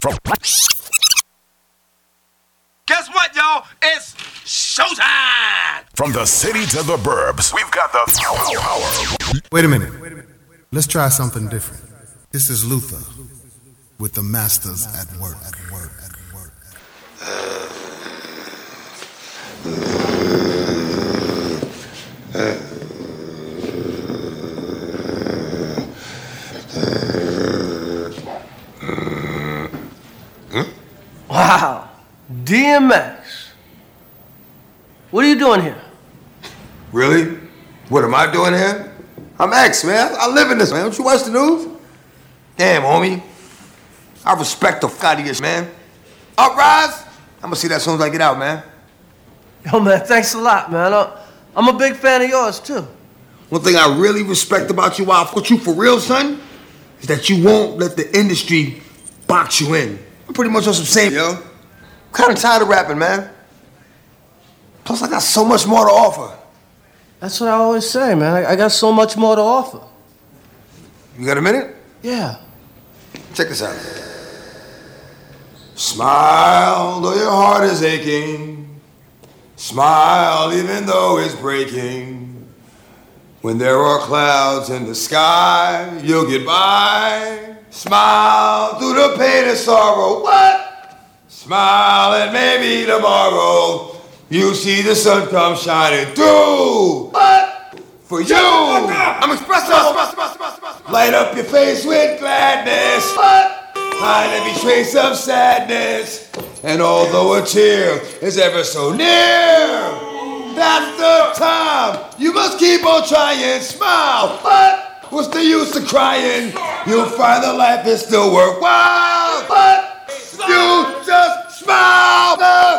From Guess what, y'all? It's showtime! from the city to the burbs, we've got the power. Wait a minute. Let's try something different. This is Luther with the Masters at Work. At work. At work. Wow. DMX. What are you doing here? Really? What am I doing here? I'm X, man. I live in this, man. Don't you watch the news? Damn, homie. I respect the f out of you, man. Uprise? I'm gonna see that as soon as I get out, man. Yo, man, thanks a lot, man. I'm a big fan of yours, too. One thing I really respect about you, why I put you for real, son, is that you won't let the industry box you in. I'm pretty much on some same, yo. I'm kinda tired of rapping, man. Plus, I got so much more to offer. That's what I always say, man. I, I got so much more to offer. You got a minute? Yeah. Check this out. Smile though your heart is aching. Smile even though it's breaking. When there are clouds in the sky, you'll get by. Smile through the pain and sorrow. What? Smile and maybe tomorrow you see the sun come shining through. What? For you. I'm expressing. Light up your face with gladness. What? Hide every trace of sadness. And although a tear is ever so near, that's the time. You must keep on trying. Smile. What? What's the use of crying? You'll find that life is still worthwhile. But you just. Smile.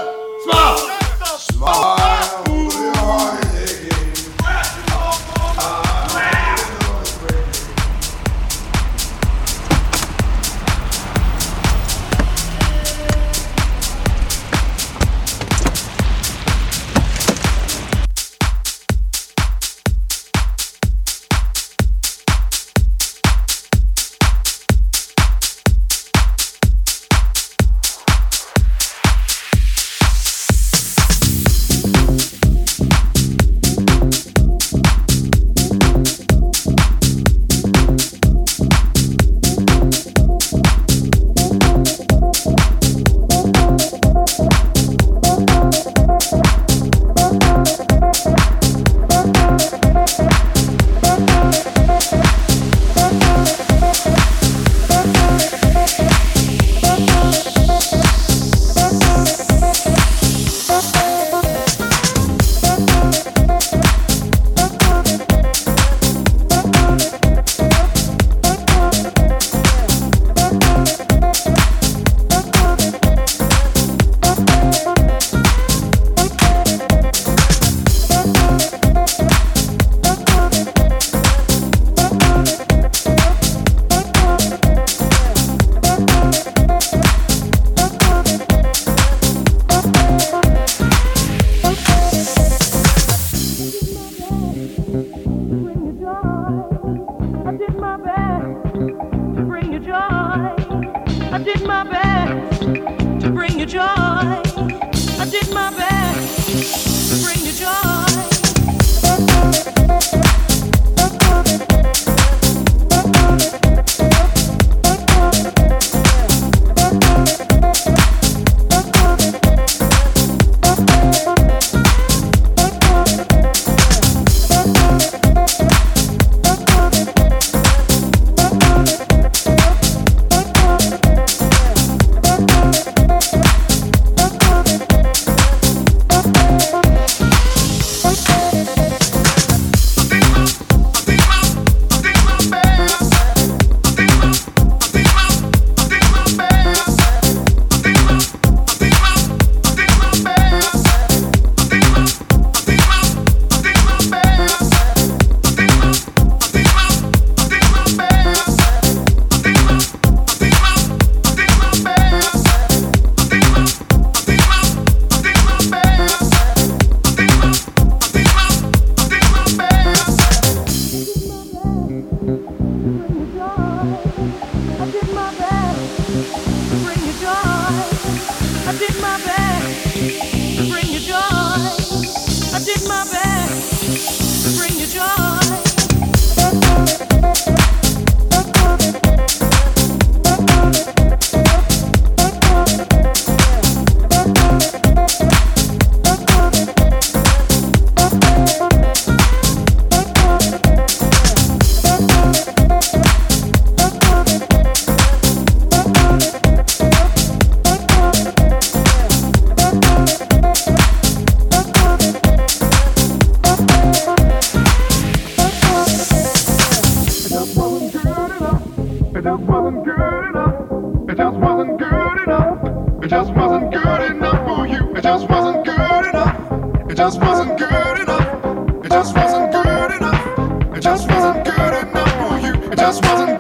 just wasn't good enough for you. It just wasn't.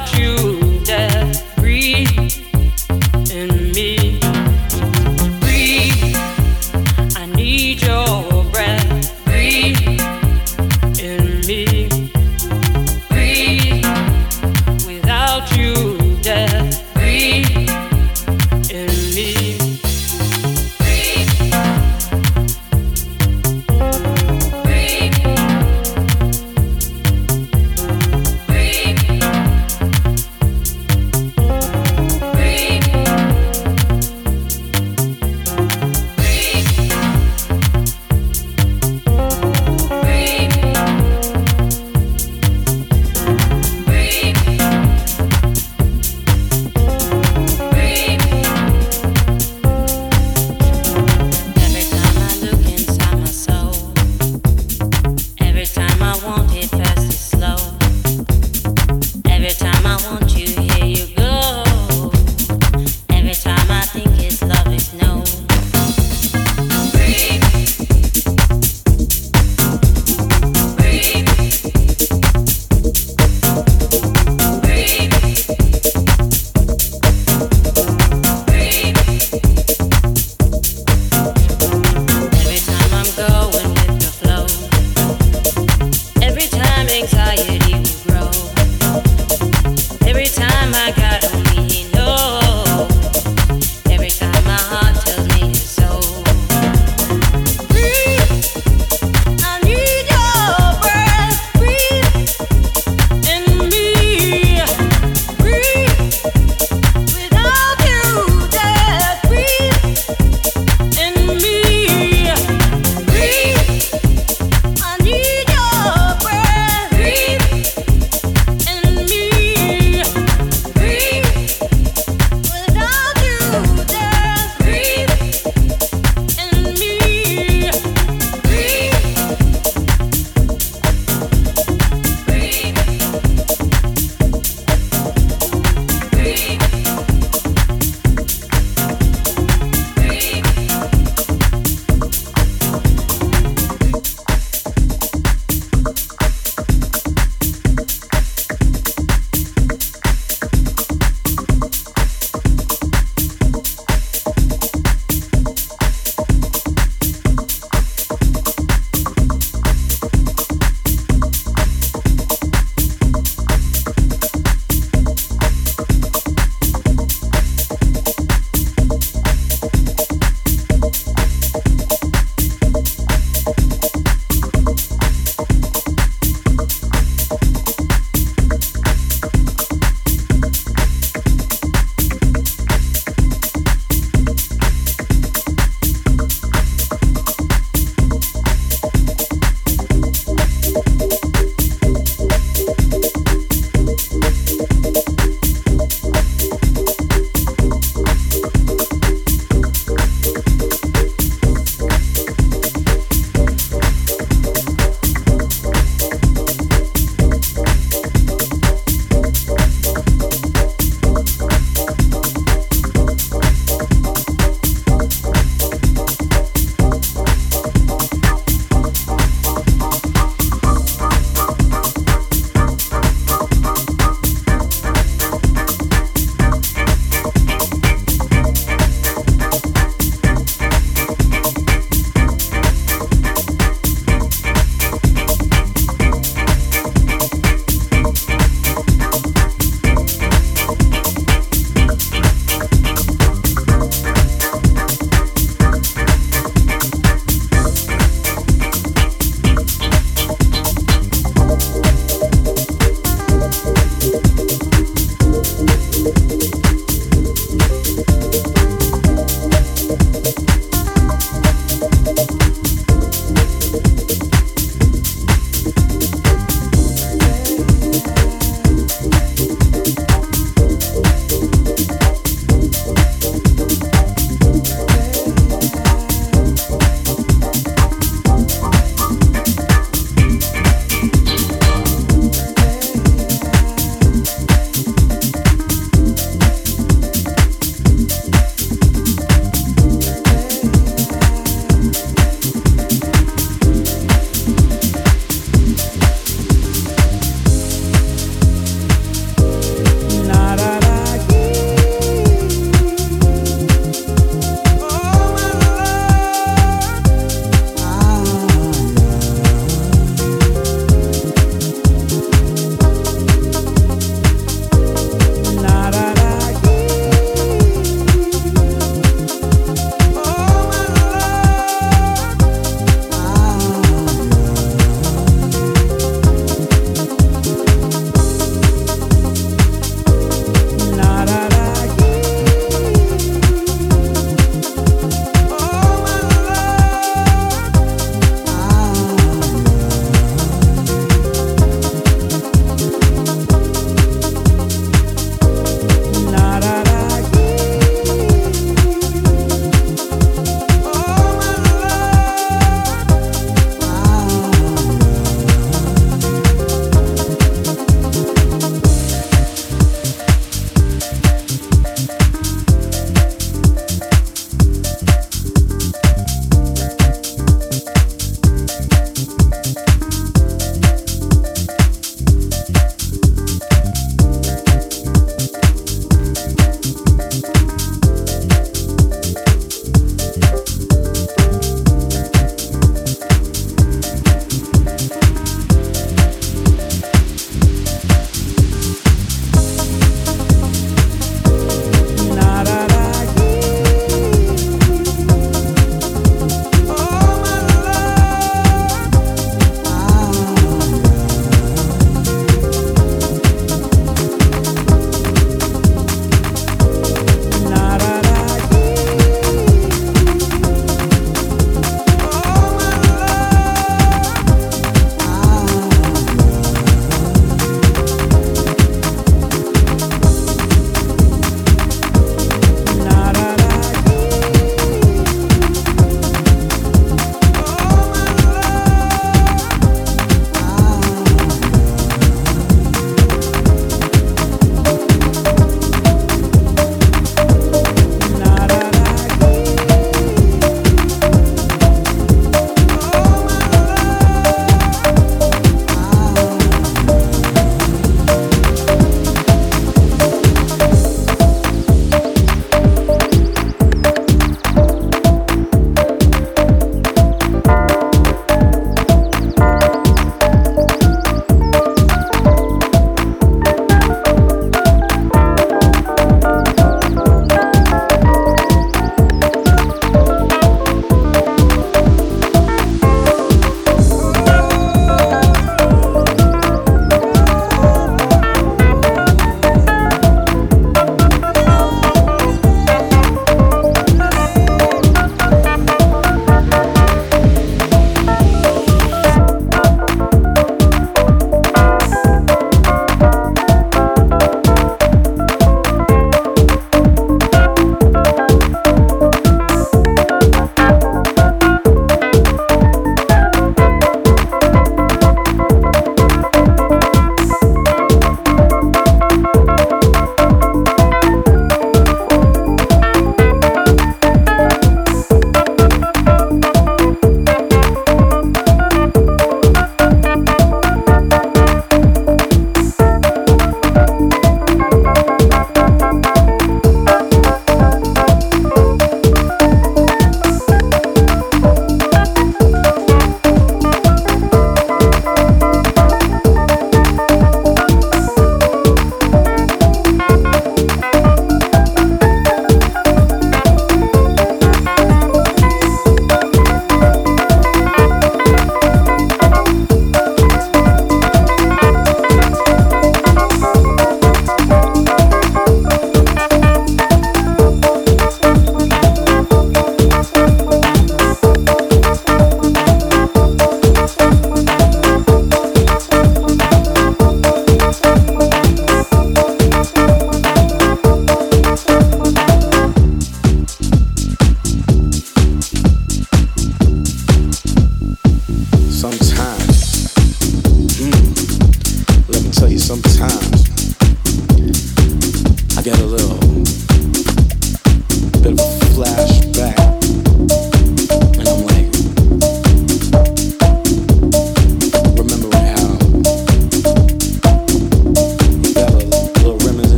without you.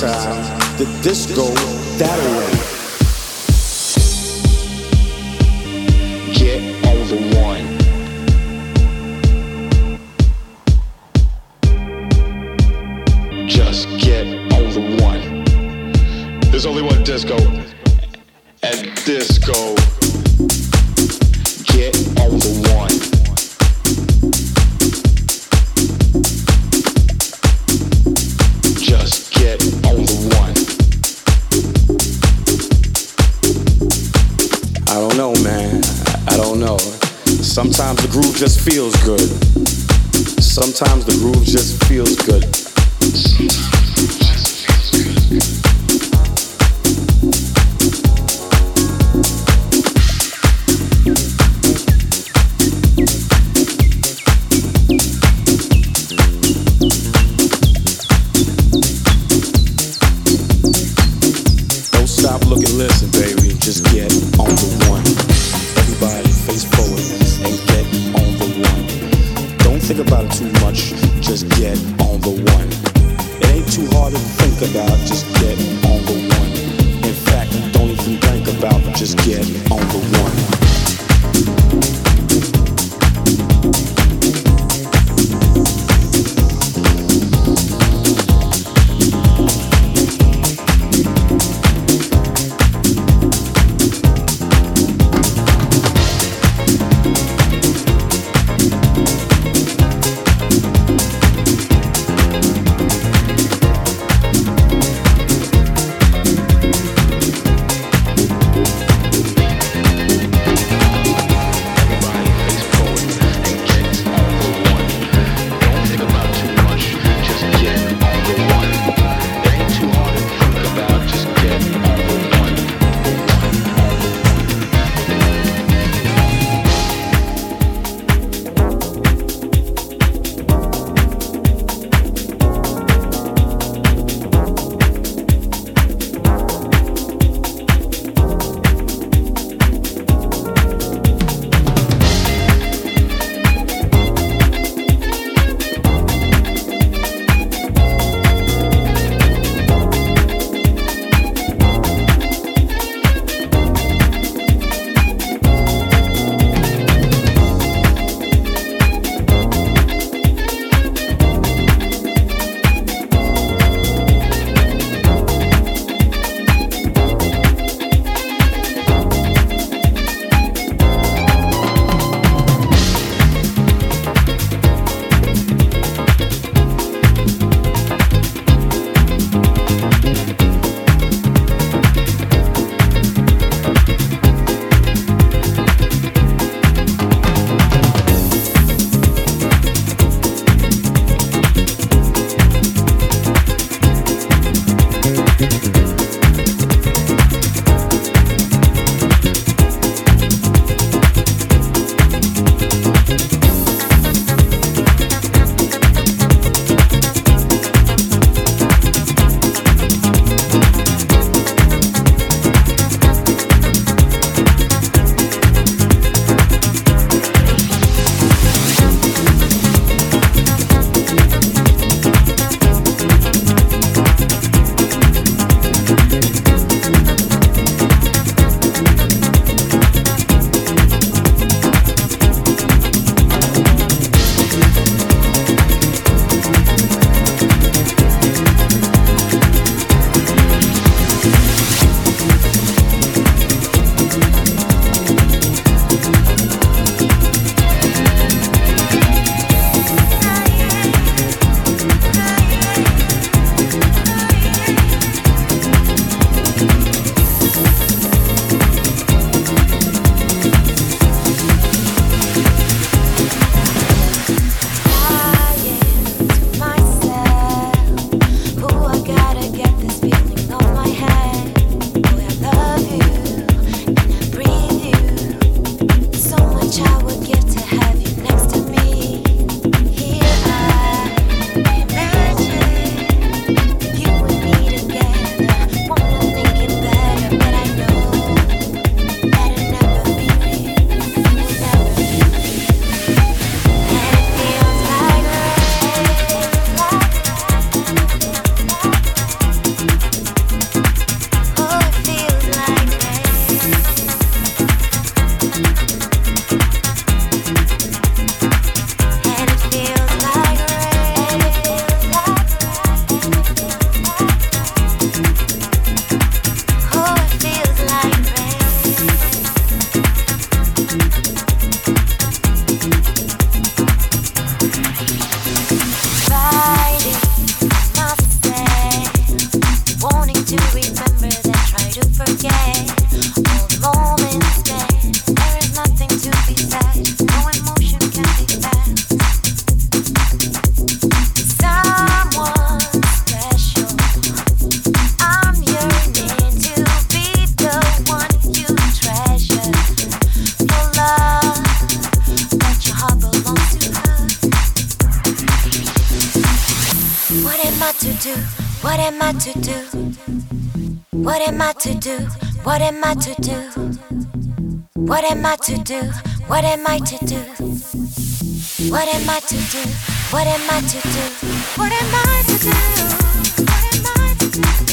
time, the disco that way. Get on the one. Just get on the one. There's only one disco, and disco. just feels good. Sometimes the groove just feels good. What am I to do? What am I to do? What am I to do? What am I to do? What am I to do? What am I to do? What am I to do?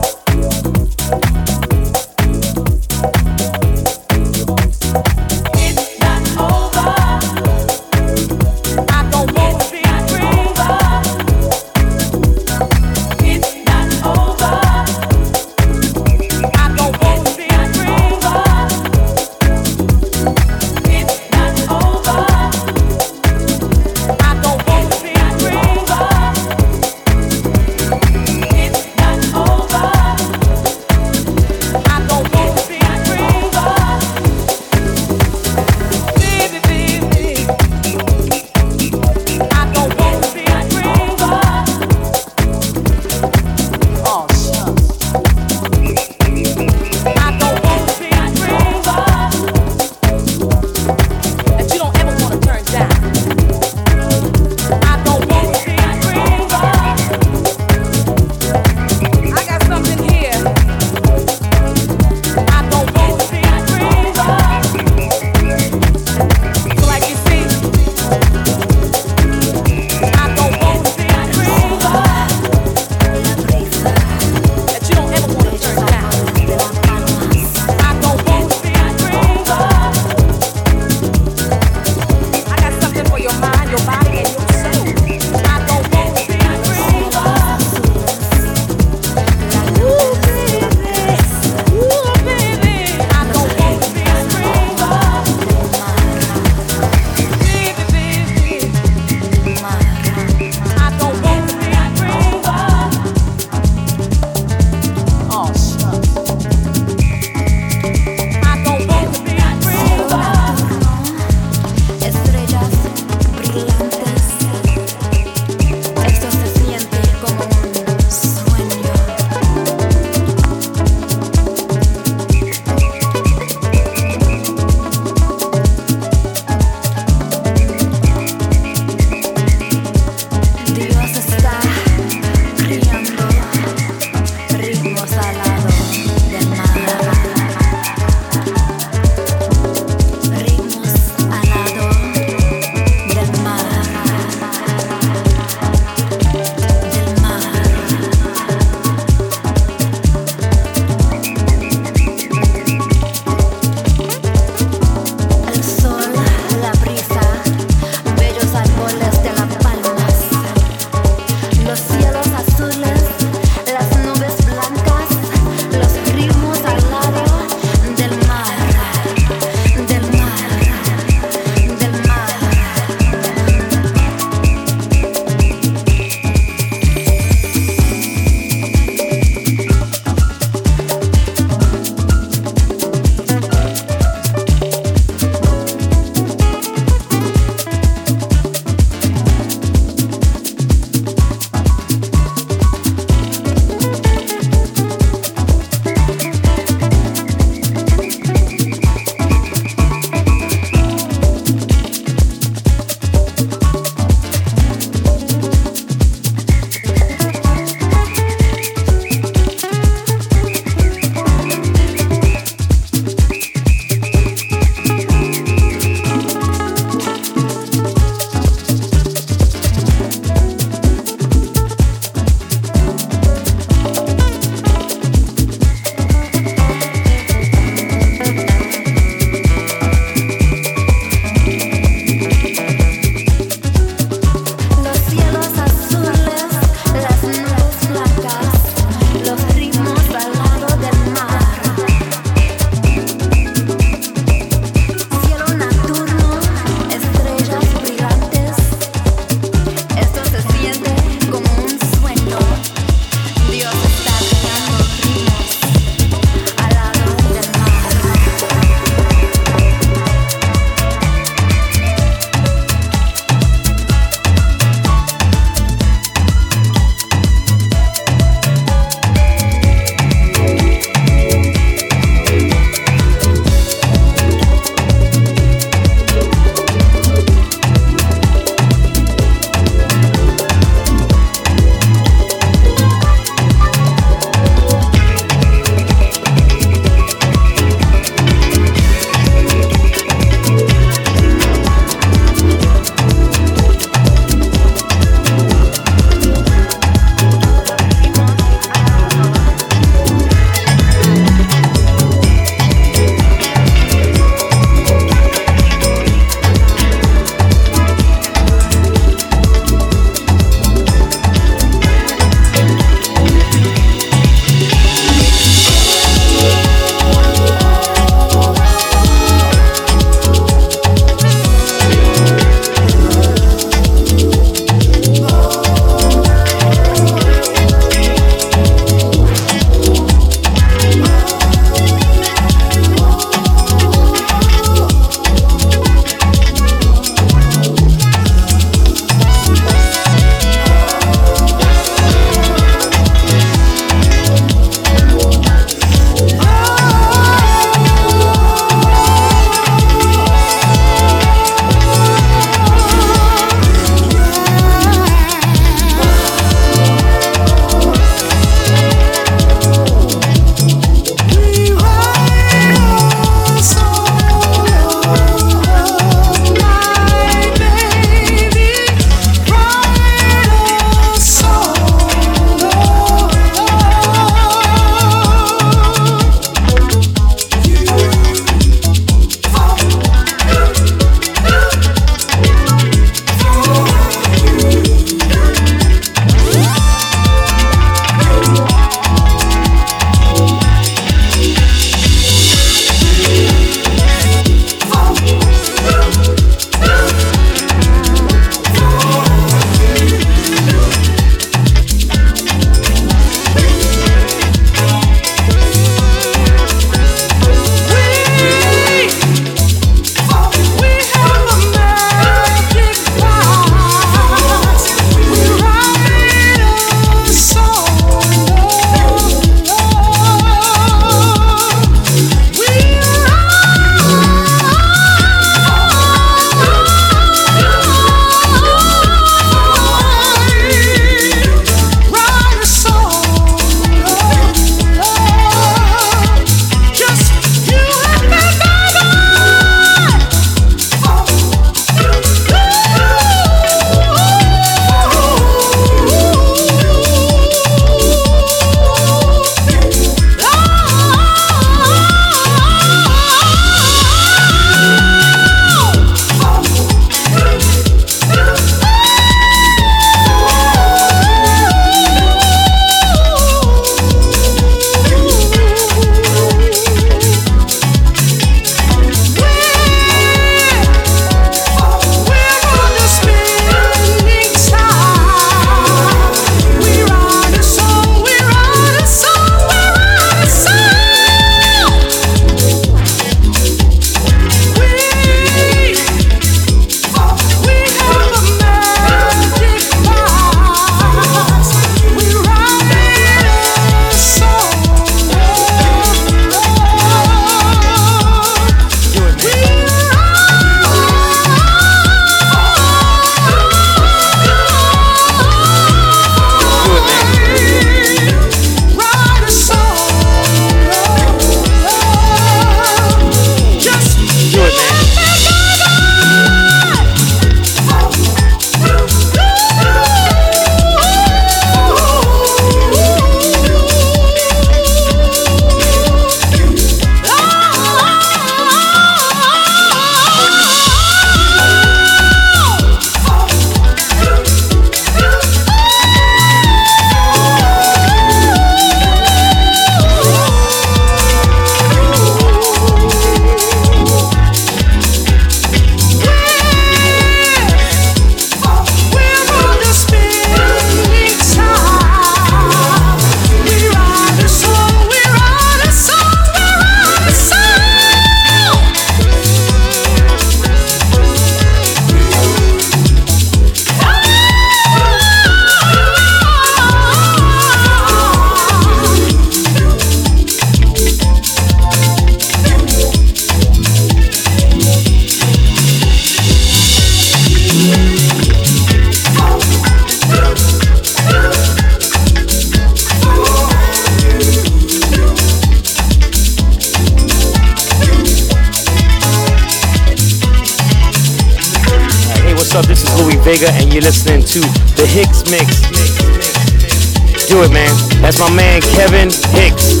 Kevin Hicks.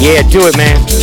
Yeah, do it, man. Do it, man.